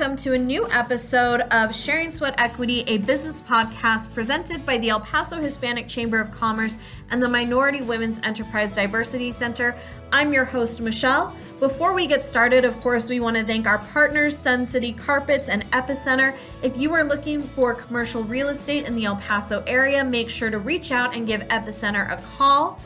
welcome to a new episode of Sharing Sweat Equity, a business podcast presented by the El Paso Hispanic Chamber of Commerce and the Minority Women's Enterprise Diversity Center. I'm your host, Michelle. Before we get started, of course, we want to thank our partners, Sun City Carpets and Epicenter. If you are looking for commercial real estate in the El Paso area, make sure to reach out and give Epicenter a call.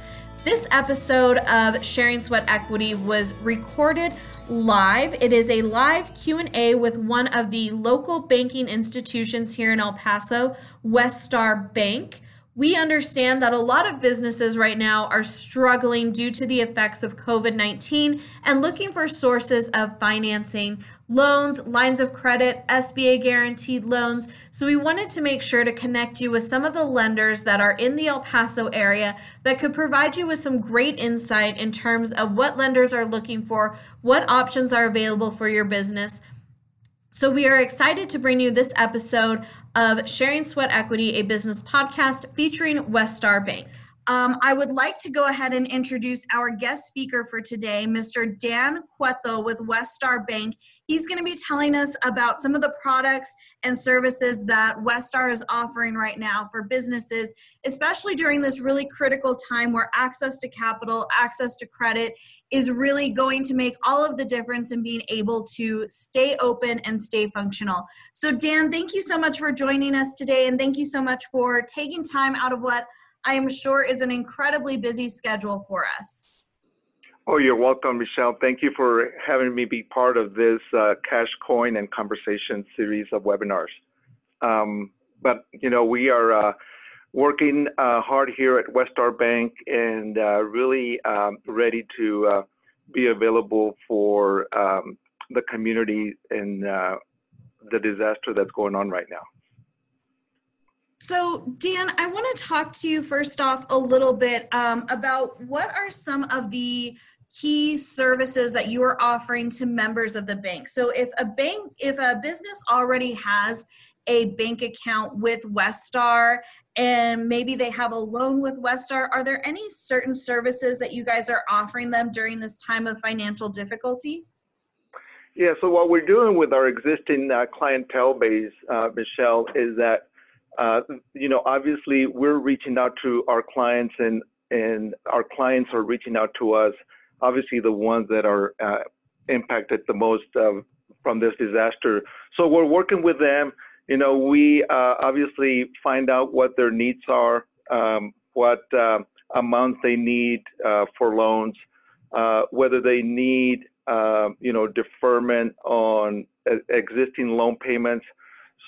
This episode of Sharing Sweat Equity was recorded live. It is a live Q&A with one of the local banking institutions here in El Paso, WestStar Bank. We understand that a lot of businesses right now are struggling due to the effects of COVID 19 and looking for sources of financing, loans, lines of credit, SBA guaranteed loans. So, we wanted to make sure to connect you with some of the lenders that are in the El Paso area that could provide you with some great insight in terms of what lenders are looking for, what options are available for your business so, we are excited to bring you this episode of Sharing Sweat Equity, a business podcast featuring WestStar Bank. Um, I would like to go ahead and introduce our guest speaker for today, Mr. Dan Cueto with WestStar Bank. He's going to be telling us about some of the products and services that WestStar is offering right now for businesses, especially during this really critical time where access to capital, access to credit is really going to make all of the difference in being able to stay open and stay functional. So, Dan, thank you so much for joining us today, and thank you so much for taking time out of what I am sure is an incredibly busy schedule for us. Oh, you're welcome, Michelle. Thank you for having me be part of this uh, Cash Coin and Conversation series of webinars. Um, but, you know, we are uh, working uh, hard here at WestStar Bank and uh, really um, ready to uh, be available for um, the community and uh, the disaster that's going on right now. So, Dan, I want to talk to you first off a little bit um, about what are some of the key services that you are offering to members of the bank. So, if a bank, if a business already has a bank account with WestStar and maybe they have a loan with WestStar, are there any certain services that you guys are offering them during this time of financial difficulty? Yeah, so what we're doing with our existing uh, clientele base, uh, Michelle, is that uh, you know, obviously we're reaching out to our clients and, and our clients are reaching out to us, obviously the ones that are uh, impacted the most uh, from this disaster. So we're working with them. You know, we uh, obviously find out what their needs are, um, what uh, amounts they need for loans, whether they need, you know, deferment on existing loan payments.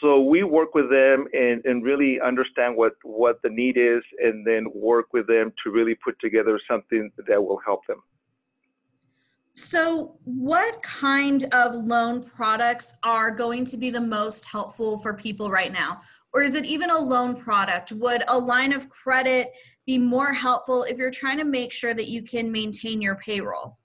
So we work with them and, and really understand what, what the need is and then work with them to really put together something that will help them. So, what kind of loan products are going to be the most helpful for people right now? Or is it even a loan product? Would a line of credit be more helpful if you're trying to make sure that you can maintain your payroll?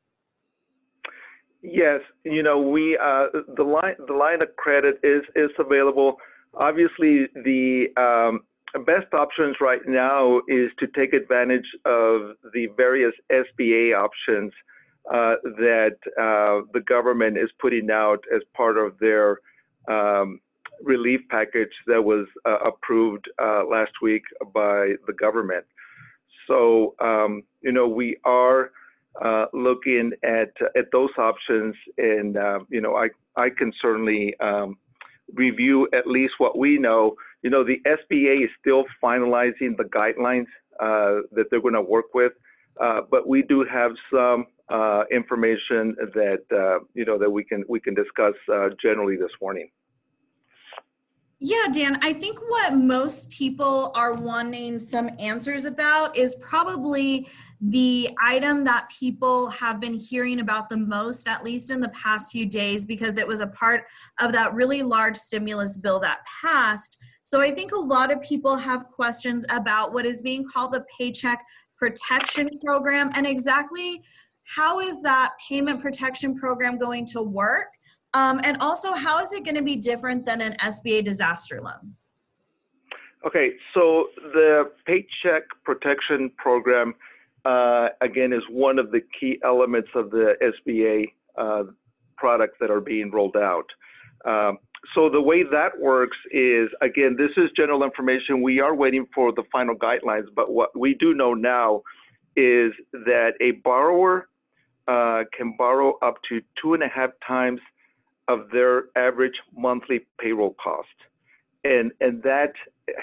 Yes, you know, we uh, the line the line of credit is is available. Obviously, the um, best options right now is to take advantage of the various SBA options uh, that uh, the government is putting out as part of their um, relief package that was uh, approved uh, last week by the government. So, um, you know, we are uh, looking at at those options, and uh, you know, I I can certainly um, review at least what we know. You know, the SBA is still finalizing the guidelines uh, that they're going to work with, uh, but we do have some uh, information that you know that we can we can discuss generally this morning. Yeah, Dan, I think what most people are wanting some answers about is probably the item that people have been hearing about the most, at least in the past few days, because it was a part of that really large stimulus bill that passed. So I think a lot of people have questions about what is being called the Paycheck Protection Program and exactly how is that payment protection program going to work? Um, and also, how is it going to be different than an SBA disaster loan? Okay, so the Paycheck Protection Program uh, again, is one of the key elements of the SBA uh, products that are being rolled out. Um, so the way that works is, again, this is general information. We are waiting for the final guidelines, but what we do know now is that a borrower uh, can borrow up to two and a half times of their average monthly payroll cost. And, and that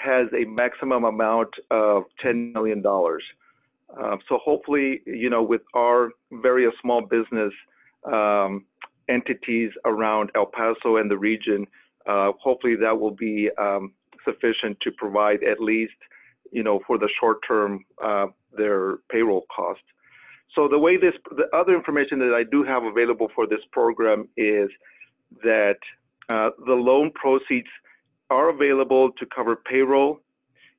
has a maximum amount of $10 million. Uh, so hopefully, you know, with our various small business um, entities around El Paso and the region, uh, hopefully that will be um, sufficient to provide at least, you know, for the short term, uh, their payroll cost. So the way this, the other information that I do have available for this program is that uh, the loan proceeds are available to cover payroll,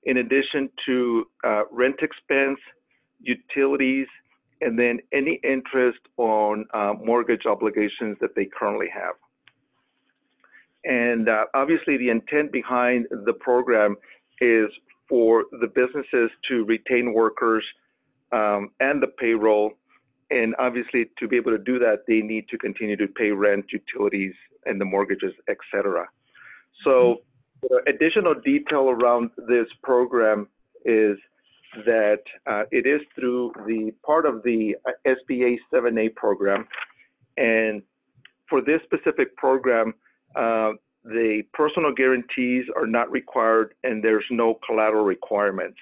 in addition to uh, rent expense, utilities, and then any interest on uh, mortgage obligations that they currently have. And uh, obviously, the intent behind the program is for the businesses to retain workers um, and the payroll. And obviously, to be able to do that, they need to continue to pay rent, utilities, and the mortgages, et cetera. So, additional detail around this program is that uh, it is through the part of the uh, SBA 7A program. And for this specific program, uh, the personal guarantees are not required and there's no collateral requirements.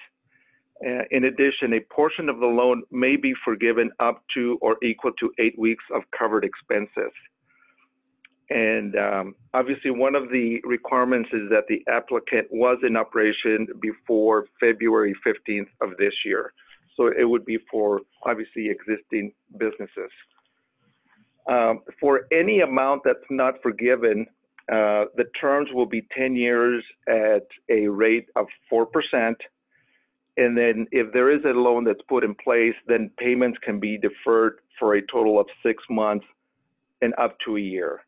Uh, in addition, a portion of the loan may be forgiven up to or equal to eight weeks of covered expenses. And um, obviously, one of the requirements is that the applicant was in operation before February 15th of this year. So it would be for obviously existing businesses. Um, for any amount that's not forgiven, uh, the terms will be 10 years at a rate of 4%. And then if there is a loan that's put in place, then payments can be deferred for a total of six months and up to a year.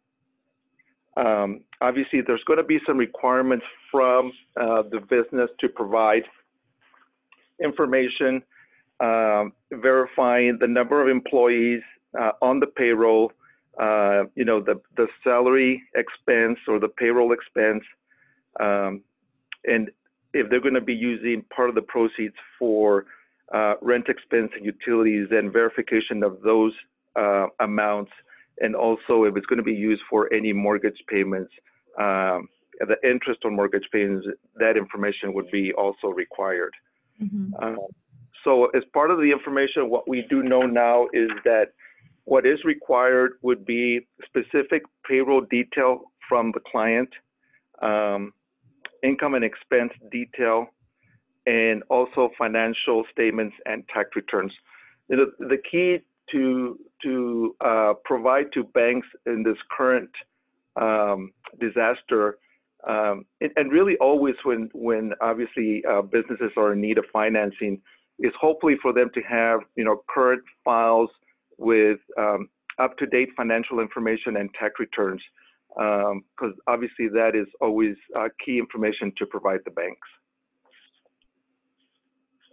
Um, obviously, there's going to be some requirements from uh, the business to provide information, um, verifying the number of employees uh, on the payroll, uh, you know, the, the salary expense or the payroll expense, um, and if they're going to be using part of the proceeds for uh, rent expense and utilities, then verification of those uh, amounts and also if it's going to be used for any mortgage payments, um, the interest on mortgage payments, that information would be also required. Mm-hmm. Uh, so as part of the information, what we do know now is that what is required would be specific payroll detail from the client, um, income and expense detail, and also financial statements and tax returns. The, the key to to uh, provide to banks in this current um, disaster, um, and, and, really always when when obviously uh, businesses are in need of financing, is hopefully for them to have you know current files with um, up-to-date financial information and tax returns, because um, obviously that is always uh, key information to provide the banks.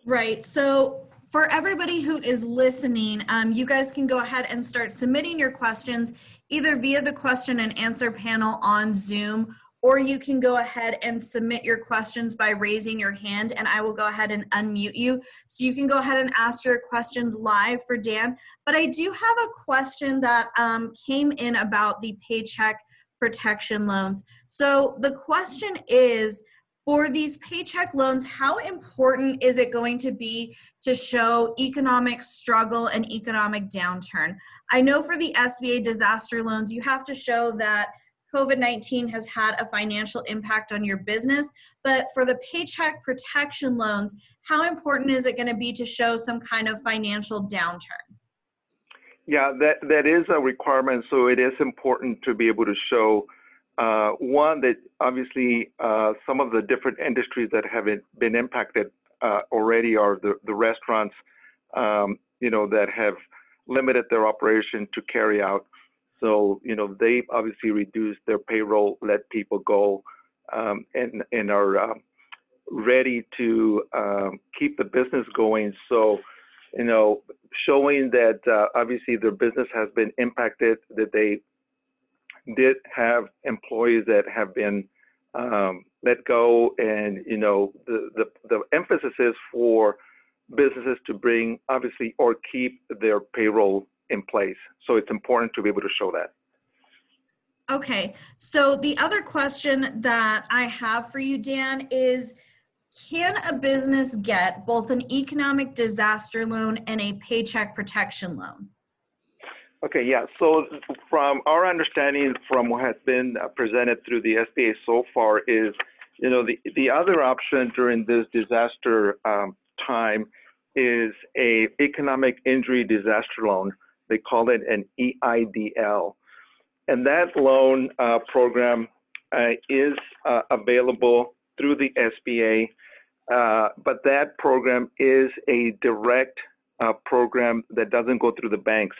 Right. So for everybody who is listening, um, you guys can go ahead and start submitting your questions either via the question and answer panel on Zoom, or you can go ahead and submit your questions by raising your hand, and I will go ahead and unmute you. So you can go ahead and ask your questions live for Dan. But I do have a question that um, came in about the paycheck protection loans. So the question is, for these paycheck loans, how important is it going to be to show economic struggle and economic downturn? I know for the SBA disaster loans, you have to show that COVID 19 has had a financial impact on your business. But for the paycheck protection loans, how important is it going to be to show some kind of financial downturn? Yeah, that, that is a requirement. So it is important to be able to show uh, one that obviously uh, some of the different industries that have been impacted uh, already are the, the restaurants, um, you know, that have limited their operation to carry out. So, you know, they obviously reduced their payroll, let people go, um, and, and are um, ready to um, keep the business going. So, you know, showing that uh, obviously their business has been impacted, that they did have employees that have been um, let go, and you know the, the the emphasis is for businesses to bring obviously or keep their payroll in place. So it's important to be able to show that. Okay, so the other question that I have for you, Dan, is can a business get both an economic disaster loan and a paycheck protection loan? Okay, yeah. So from our understanding, from what has been uh, presented through the SBA so far, is you know the the other option during this disaster um, time is a economic injury disaster loan. They call it an EIDL, and that loan uh, program uh, is uh, available through the SBA, uh, but that program is a direct uh, program that doesn't go through the banks.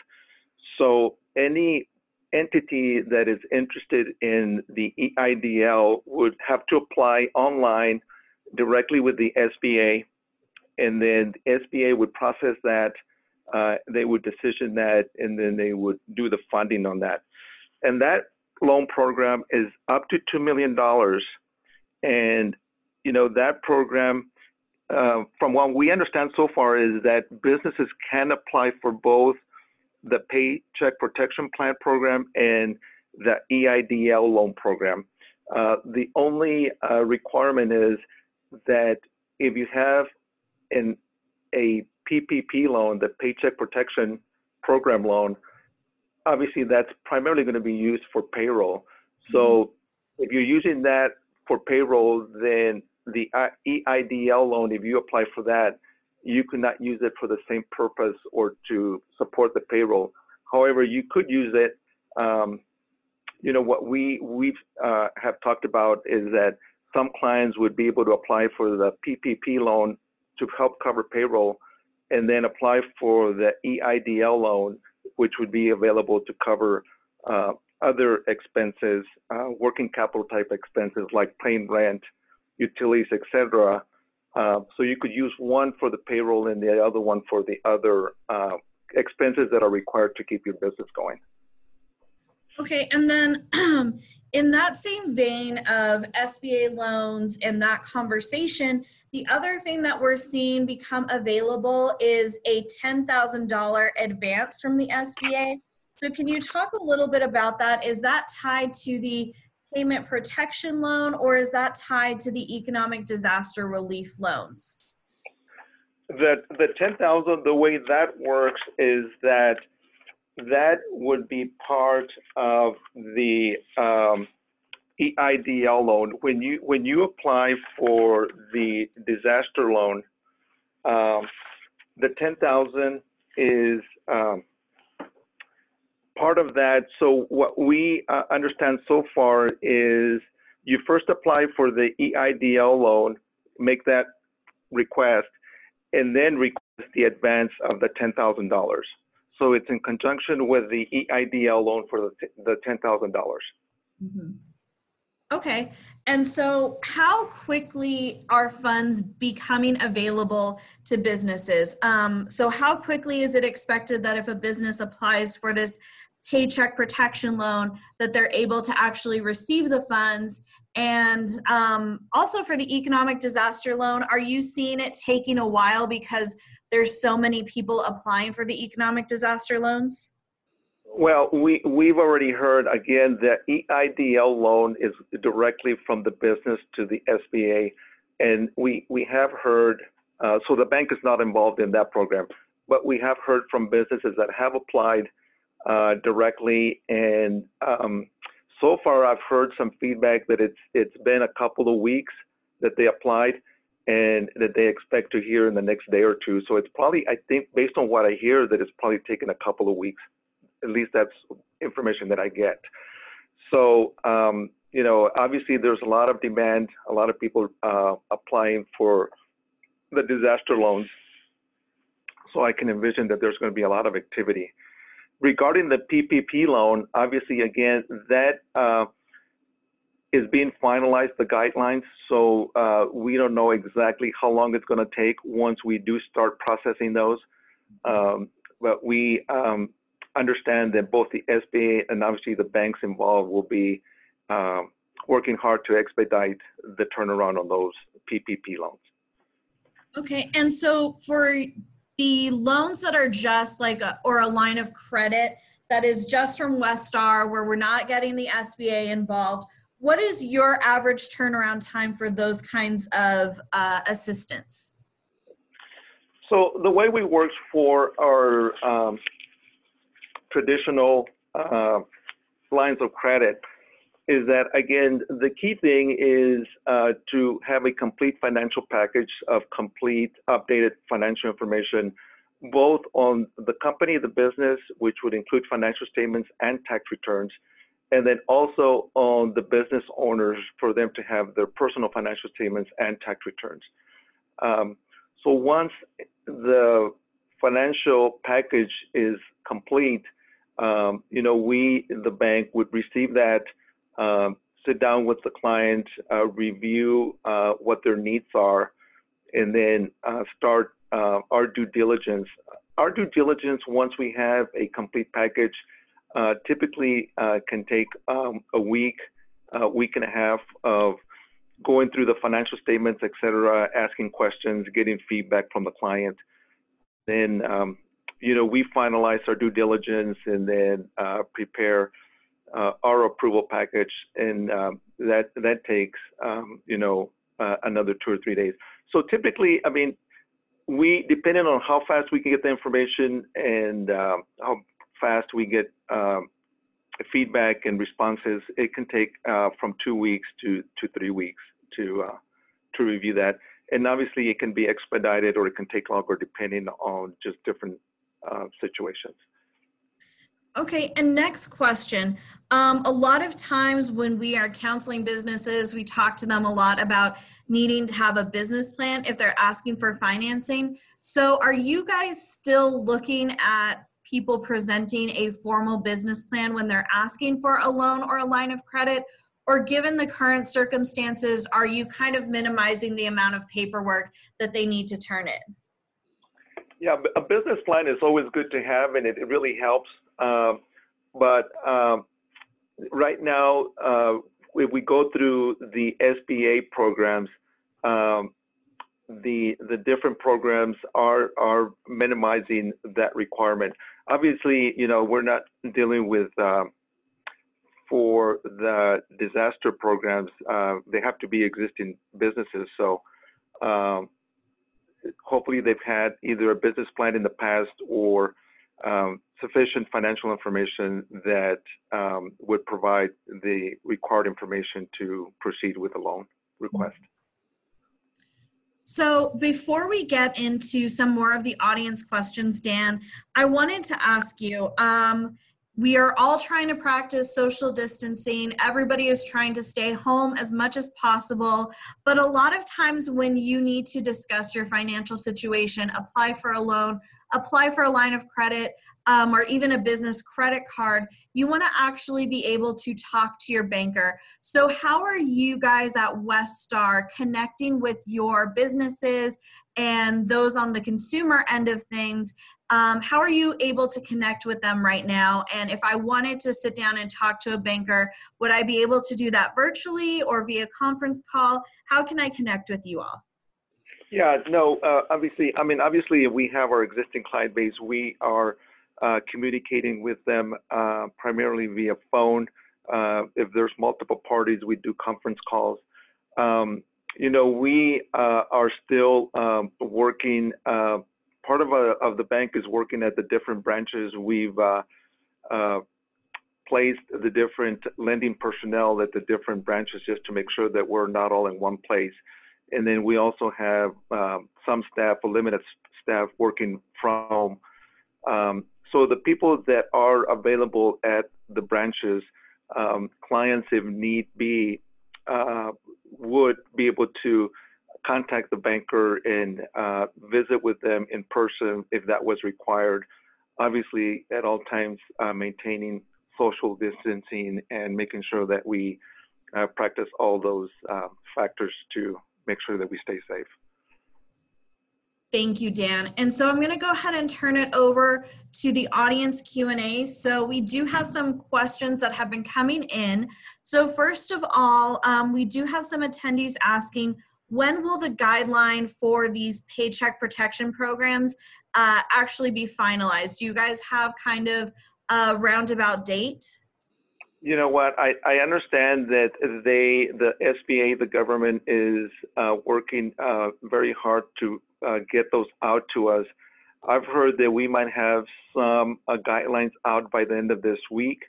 So any entity that is interested in the EIDL would have to apply online directly with the SBA, and then the SBA would process that. Uh, they would decision that, and then they would do the funding on that. And that loan program is up to two million dollars, and you know that program. Uh, from what we understand so far is that businesses can apply for both the Paycheck Protection Plan program and the EIDL loan program. Uh, the only uh, requirement is that if you have an a PPP loan, the Paycheck Protection Program loan, obviously that's primarily going to be used for payroll. So mm-hmm. if you're using that for payroll, then the EIDL loan, if you apply for that, you could not use it for the same purpose or to support the payroll. However, you could use it. Um, you know what we we uh, have talked about is that some clients would be able to apply for the PPP loan to help cover payroll, and then apply for the EIDL loan, which would be available to cover uh, other expenses, uh, working capital type expenses like paying rent, utilities, etc. Uh, so you could use one for the payroll and the other one for the other uh, expenses that are required to keep your business going. Okay, and then in that same vein of SBA loans and that conversation, the other thing that we're seeing become available is a $10,000 advance from the SBA. So, can you talk a little bit about that? Is that tied to the payment protection loan or is that tied to the economic disaster relief loans? The, the 10,000, the way that works is that that would be part of the um, EIDL loan. When you when you apply for the disaster loan, um, the 10,000 is um, part of that, so what we uh, understand so far is you first apply for the EIDL loan, make that request, and then request the advance of the $10,000. So it's in conjunction with the EIDL loan for the, the 10,000. dollars mm-hmm. Okay. And so, how quickly are funds becoming available to businesses? Um, so, how quickly is it expected that if a business applies for this paycheck protection loan that they're able to actually receive the funds. And um, also for the economic disaster loan are you seeing it taking a while because there's so many people applying for the economic disaster loans? Well we we've already heard again that eidl loan is directly from the business to the sba and we we have heard uh, so the bank is not involved in that program. But we have heard from businesses that have applied uh, directly. And um, so far, I've heard some feedback that it's it's been a couple of weeks that they applied, and that they expect to hear in the next day or two. So it's probably, I think, based on what I hear, that it's probably taken a couple of weeks. At least that's information that I get. So um, you know, obviously, there's a lot of demand, a lot of people uh, applying for the disaster loans. So I can envision that there's going to be a lot of activity. Regarding the PPP loan, obviously, again, that uh, is being finalized, the guidelines. So uh, we don't know exactly how long it's going to take once we do start processing those. Um, but we um, understand that both the SBA and obviously the banks involved will be um, working hard to expedite the turnaround on those PPP loans. Okay, and so for the loans that are just like a, or a line of credit that is just from WestStar where we're not getting the SBA involved, what is your average turnaround time for those kinds of uh, assistance? So the way we work for our um, traditional uh, lines of credit is that again the key thing is uh, to have a complete financial package of complete updated financial information both on the company the business which would include financial statements and tax returns and then also on the business owners for them to have their personal financial statements and tax returns. Um, so once the financial package is complete um, you know we the bank would receive that um, sit down with the client, uh, review uh, what their needs are, and then uh, start uh, our due diligence. Our due diligence, once we have a complete package, uh, typically uh, can take um, a week, a week and a half of going through the financial statements, et cetera, asking questions, getting feedback from the client. Then, um, you know, we finalize our due diligence and then prepare uh, our approval package, and um, that that takes um, you know uh, another two or three days. So typically, I mean, we depending on how fast we can get the information and uh, how fast we get um, feedback and responses, it can take uh, from two weeks to to three weeks to uh, to review that. And obviously, it can be expedited or it can take longer depending on just different uh, situations. Okay, and next question. Um, a lot of times when we are counseling businesses, we talk to them a lot about needing to have a business plan if they're asking for financing. So, are you guys still looking at people presenting a formal business plan when they're asking for a loan or a line of credit? Or, given the current circumstances, are you kind of minimizing the amount of paperwork that they need to turn in? Yeah, a business plan is always good to have, and it, really helps. Um, but um, right now, uh, if we go through the SBA programs, um, the the different programs are are minimizing that requirement. Obviously, you know we're not dealing with um, for the disaster programs. Uh, they have to be existing businesses. So um, hopefully they've had either a business plan in the past or um, sufficient financial information that um, would provide the required information to proceed with the loan request. So, before we get into some more of the audience questions, Dan, I wanted to ask you um, we are all trying to practice social distancing. Everybody is trying to stay home as much as possible. But a lot of times, when you need to discuss your financial situation, apply for a loan, apply for a line of credit um, or even a business credit card, you want to actually be able to talk to your banker. So, how are you guys at WestStar connecting with your businesses and those on the consumer end of things? Um, how are you able to connect with them right now? And if I wanted to sit down and talk to a banker, would I be able to do that virtually or via conference call? How can I connect with you all? Yeah, no, uh, obviously, I mean, obviously, we have our existing client base. We are uh, communicating with them uh, primarily via phone. Uh, if there's multiple parties, we do conference calls. Um, you know, we uh, are still um, working. Uh, part of, a, of the bank is working at the different branches. We've placed the different lending personnel at the different branches just to make sure that we're not all in one place. And then we also have um, some staff, a limited staff working from. Um, so the people that are available at the branches, um, clients, if need be, uh, would be able to contact the banker and uh, visit with them in person if that was required. Obviously, at all times, uh, maintaining social distancing and making sure that we uh, practice all those uh, factors to make sure that we stay safe. Thank you, Dan. And so I'm going to go ahead and turn it over to the audience Q&A. So we do have some questions that have been coming in. So first of all, um, we do have some attendees asking, when will the guideline for these paycheck protection programs uh, actually be finalized? Do you guys have kind of a roundabout date? You know what? I, I understand that they, the SBA, the government is uh, working uh, very hard to uh, get those out to us. I've heard that we might have some uh, guidelines out by the end of this week.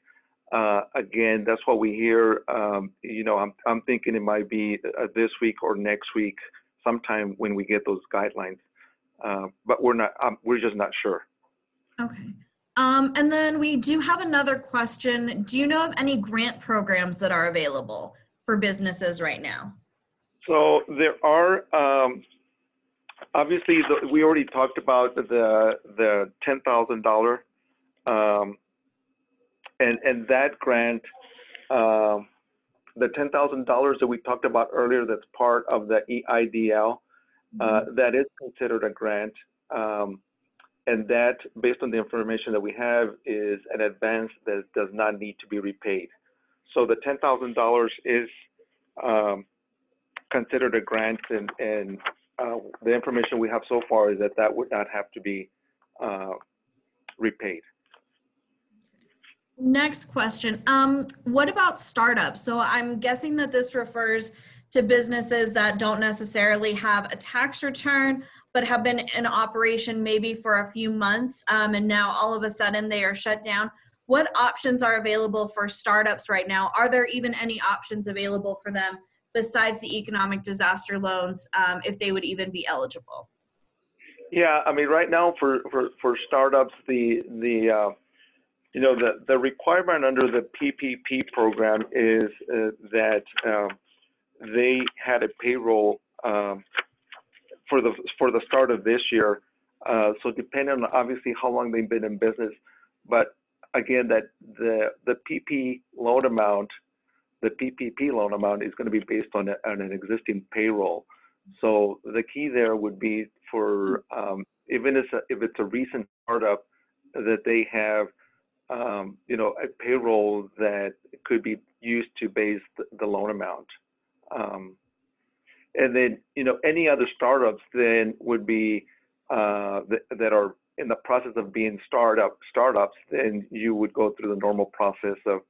Uh, again, that's what we hear. Um, you know, I'm, I'm thinking it might be uh, this week or next week, sometime when we get those guidelines. But we're not. Um, we're just not sure. Okay. Um, and then we do have another question. Do you know of any grant programs that are available for businesses right now? So there are um, obviously, the, we already talked about the the ten thousand dollar, um, and and that grant, um, the ten thousand dollars that we talked about earlier. That's part of the EIDL. Uh, mm-hmm. that is considered a grant, um, and that, based on the information that we have, is an advance that does not need to be repaid. So the ten thousand dollars is um, considered a grant, and, and uh, the information we have so far is that that would not have to be uh, repaid. Next question. Um, what about startups? So I'm guessing that this refers to businesses that don't necessarily have a tax return, but have been in operation maybe for a few months, um, and now all of a sudden they are shut down. What options are available for startups right now? Are there even any options available for them besides the economic disaster loans um, if they would even be eligible? Yeah, I mean, right now for, for, for startups, the the uh, you know the the requirement under the PPP program is uh, that um, they had a payroll um, for the for the start of this year. Uh, so depending on obviously how long they've been in business, but again, that the the PP loan amount the PPP loan amount is going to be based on, a, on an existing payroll. So the key there would be for um, even if, if it's a recent startup that they have, um, you know, a payroll that could be used to base the, the loan amount. Um, and then, you know, any other startups then would be uh, that, that are in the process of being startup startups. Then you would go through the normal process of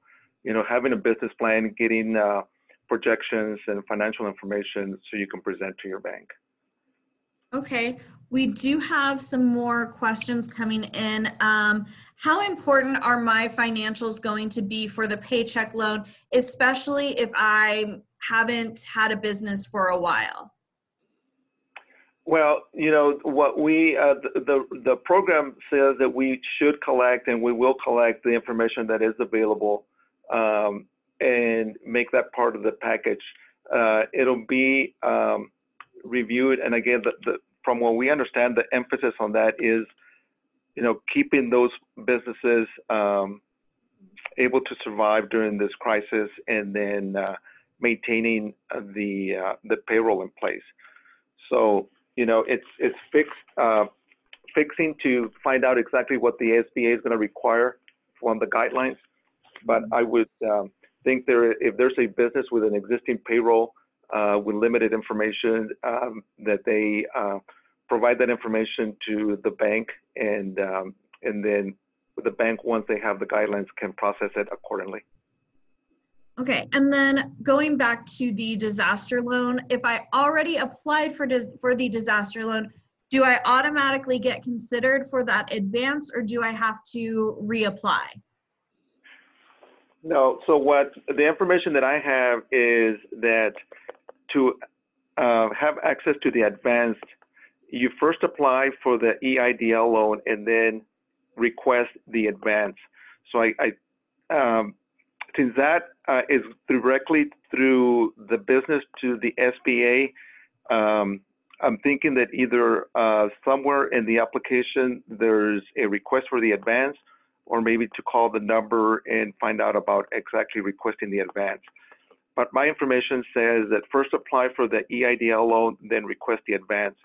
you know, having a business plan, getting uh, projections and financial information so you can present to your bank. Okay, we do have some more questions coming in. Um, how important are my financials going to be for the paycheck loan, especially if I haven't had a business for a while? Well, you know what we uh, the, the the program says that we should collect and we will collect the information that is available um, and make that part of the package. Uh, it'll be um, reviewed, and again, the, the, from what we understand, the emphasis on that is, you know, keeping those businesses um, able to survive during this crisis, and then uh, maintaining the uh, the payroll in place. So, you know, it's it's fixed uh, fixing to find out exactly what the SBA is going to require from the guidelines but I would um, think there, if there's a business with an existing payroll uh, with limited information, um, that they uh, provide that information to the bank, and um, and then the bank, once they have the guidelines, can process it accordingly. Okay, and then going back to the disaster loan, if I already applied for dis- for the disaster loan, do I automatically get considered for that advance, or do I have to reapply? No. So what the information that I have is that to uh, have access to the advanced, you first apply for the EIDL loan and then request the advance. So I, I um, since that uh, is directly through the business to the SBA, um, I'm thinking that either uh, somewhere in the application there's a request for the advance or maybe to call the number and find out about exactly requesting the advance. But my information says that first apply for the EIDL loan, then request the advance.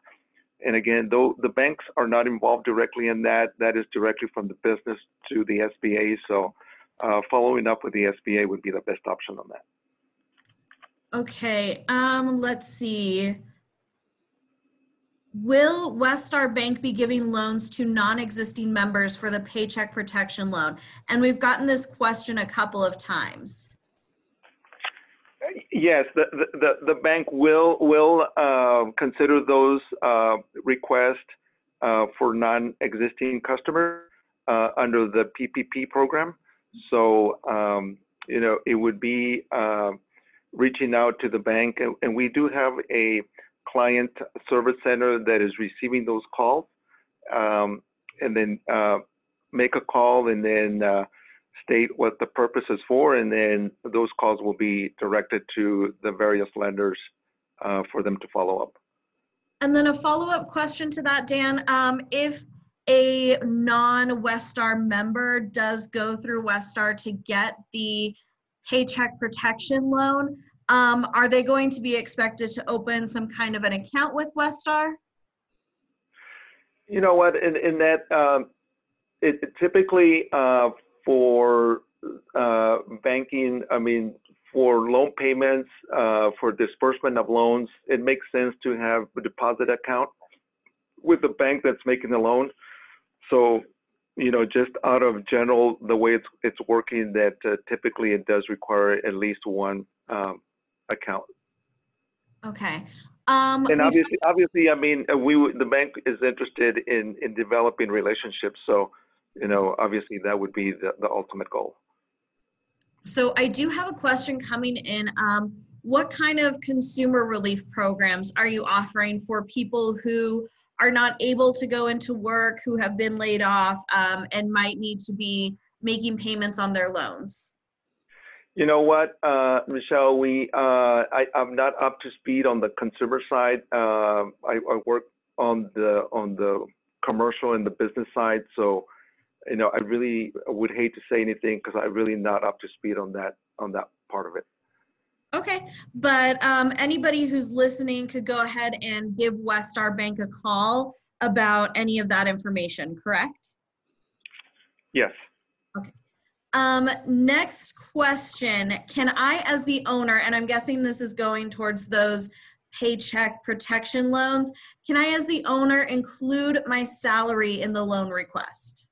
and again, though the banks are not involved directly in that, that is directly from the business to the SBA. So uh, following up with the SBA would be the best option on that. Okay, um, let's see. Will WestStar Bank be giving loans to non-existing members for the Paycheck Protection Loan? And we've gotten this question a couple of times. Yes, the, the, the bank will will uh, consider those uh, requests uh, for non-existing customers uh, under the PPP program. So, um, you know, it would be uh, reaching out to the bank, and, and, we do have a client service center that is receiving those calls, um, and then uh, make a call and then state what the purpose is for, and then those calls will be directed to the various lenders uh, for them to follow up. And then a follow-up question to that, Dan. Um, if a non-WestStar member does go through WestStar to get the paycheck protection loan, um, are they going to be expected to open some kind of an account with WestStar? You know what? In, in that, um, it, it typically uh, for uh, banking, I mean, for loan payments, uh, for disbursement of loans, it makes sense to have a deposit account with the bank that's making the loan. So, you know, just out of general, the way it's it's working, that uh, typically it does require at least one um, account. Okay. Um, and obviously, obviously, I mean, uh, we the bank is interested in in developing relationships. So, you know, obviously that would be the, the ultimate goal. So I do have a question coming in. Um, what kind of consumer relief programs are you offering for people who are not able to go into work, who have been laid off, um, and might need to be making payments on their loans? You know what, uh, Michelle, we uh, I, am not up to speed on the consumer side. Uh, I, I, work on the on the commercial and the business side, so you know, I really would hate to say anything because I'm really not up to speed on that on that part of it. Okay, but um, anybody who's listening could go ahead and give WestStar Bank a call about any of that information, correct? Yes. Okay. Um, next question. Can I, as the owner, and I'm guessing this is going towards those paycheck protection loans, can I, as the owner, include my salary in the loan request?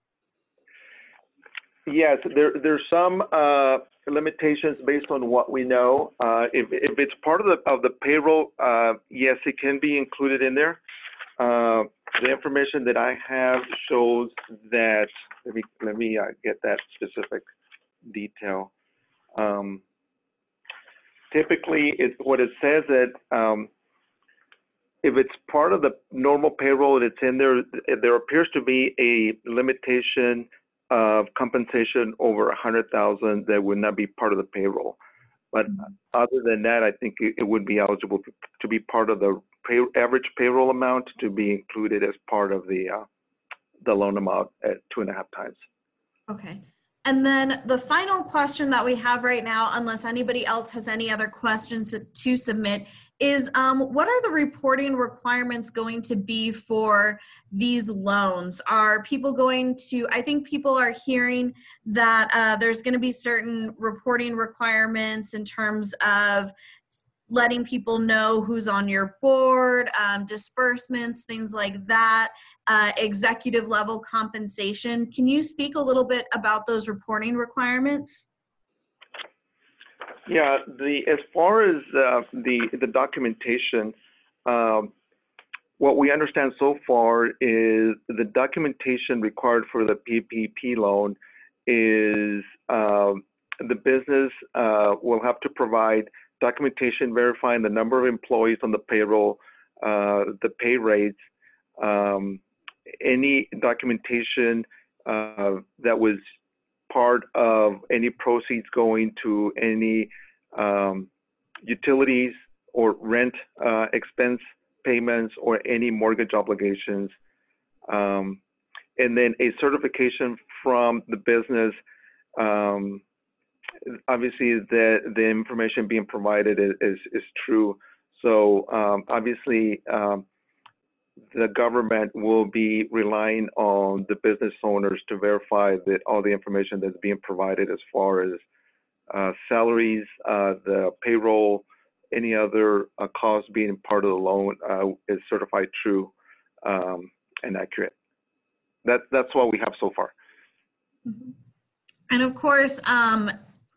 Yes, there, there's some uh, limitations based on what we know. Uh, if, if it's part of the of the payroll, uh, yes, it can be included in there. Uh, the information that I have shows that. Let me let me uh, get that specific detail. Um, typically, it what it says that um, if it's part of the normal payroll and it's in there, there appears to be a limitation of compensation over a hundred thousand that would not be part of the payroll. But mm-hmm. other than that, I think it, it would be eligible to, to be part of the pay, average payroll amount to be included as part of the uh, the loan amount at two and a half times. Okay. And then the final question that we have right now, unless anybody else has any other questions to submit, is um, what are the reporting requirements going to be for these loans? Are people going to, I think people are hearing that uh, there's going to be certain reporting requirements in terms of letting people know who's on your board, um, disbursements, things like that, uh, executive level compensation. Can you speak a little bit about those reporting requirements? Yeah, the as far as uh, the the documentation, um, what we understand so far is the documentation required for the PPP loan is uh, the business uh, will have to provide documentation verifying the number of employees on the payroll, uh, the pay rates, um, any documentation uh, that was part of any proceeds going to any um, utilities or rent uh, expense payments or any mortgage obligations. Um, and then a certification from the business um, obviously the the information being provided is is, is true. So um, obviously, um, the government will be relying on the business owners to verify that all the information that's being provided as far as uh, salaries, uh, the payroll, any other uh, costs being part of the loan uh, is certified true um, and accurate. That, that's what we have so far. Mm-hmm. And of course, um,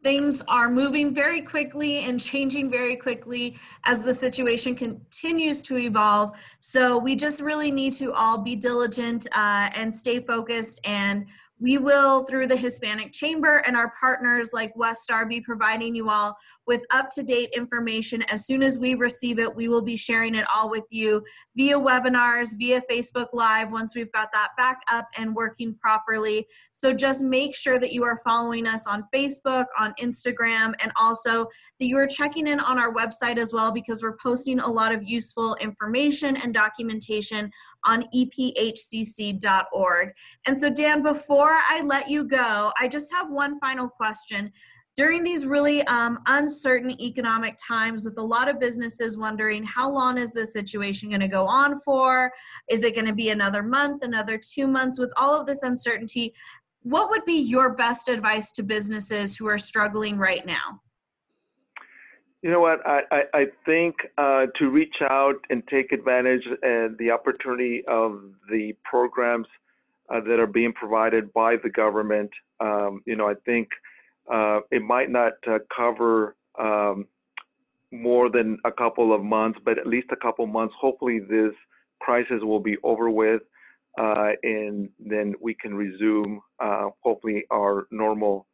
things are moving very quickly and changing very quickly as the situation continues to evolve. So we just really need to all be diligent uh, and stay focused and we will, through the Hispanic Chamber and our partners like WestStar, be providing you all with up to date information. As soon as we receive it, we will be sharing it all with you via webinars, via Facebook Live, once we've got that back up and working properly. So just make sure that you are following us on Facebook, on Instagram, and also that you are checking in on our website as well because we're posting a lot of useful information and documentation on ephcc.org. And so, Dan, before I let you go, I just have one final question. During these really um, uncertain economic times, with a lot of businesses wondering how long is this situation going to go on for? Is it going to be another month, another two months? With all of this uncertainty, what would be your best advice to businesses who are struggling right now? You know what? I, I, I think uh, to reach out and take advantage and the opportunity of the programs uh, that are being provided by the government. Um, you know, I think uh, it might not uh, cover um, more than a couple of months, but at least a couple months. Hopefully, this crisis will be over with, uh, and then we can resume, uh, hopefully, our normal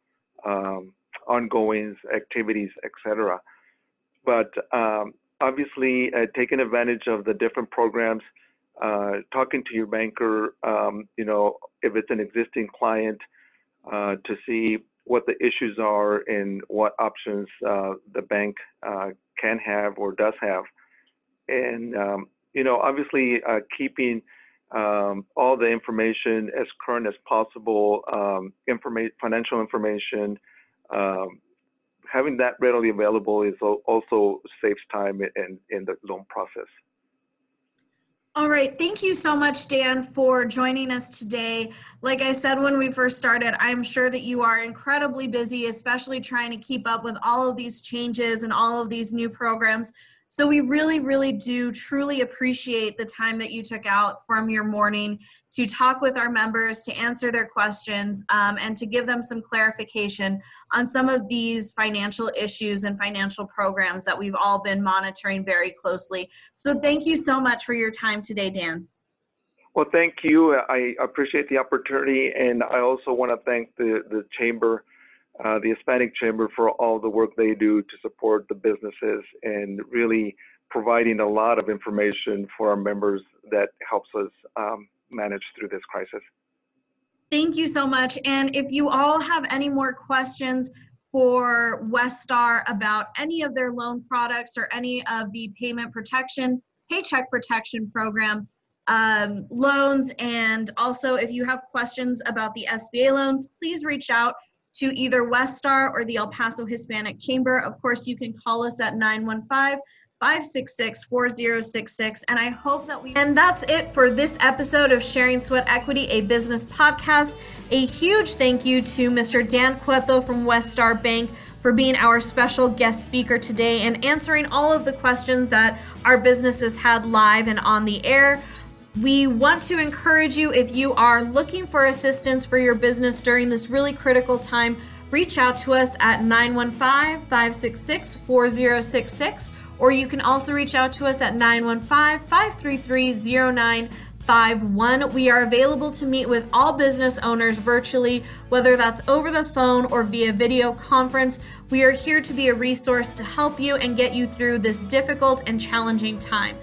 um, ongoing activities, etc but um, obviously uh, taking advantage of the different programs, uh, talking to your banker, um, you know, if it's an existing client, uh, to see what the issues are and what options uh, the bank uh, can have or does have, and um, you know, obviously uh, keeping um, all the information as current as possible, um, financial information, um, having that readily available is also saves time in, in the loan process. All right. Thank you so much, Dan, for joining us today. Like I said when we first started, I'm sure that you are incredibly busy, especially trying to keep up with all of these changes and all of these new programs. So we really, really do truly appreciate the time that you took out from your morning to talk with our members, to answer their questions, um, and to give them some clarification on some of these financial issues and financial programs that we've all been monitoring very closely. So thank you so much for your time today, Dan. Well, thank you. I appreciate the opportunity, and I also want to thank the, the Chamber uh, the Hispanic Chamber for all the work they do to support the businesses and really providing a lot of information for our members that helps us um, manage through this crisis. Thank you so much. And if you all have any more questions for WestStar about any of their loan products or any of the payment protection, paycheck protection program, um, loans, and also if you have questions about the SBA loans, please reach out to either WestStar or the El Paso Hispanic Chamber. Of course, you can call us at 915 566 4066. And I hope that we. And that's it for this episode of Sharing Sweat Equity, a business podcast. A huge thank you to Mr. Dan Cueto from WestStar Bank for being our special guest speaker today and answering all of the questions that our businesses had live and on the air. We want to encourage you if you are looking for assistance for your business during this really critical time, reach out to us at 915 566 4066, or you can also reach out to us at 915 533 0951. We are available to meet with all business owners virtually, whether that's over the phone or via video conference. We are here to be a resource to help you and get you through this difficult and challenging time.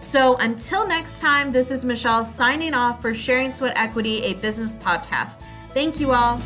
So until next time, this is Michelle signing off for Sharing Sweat Equity, a business podcast. Thank you all.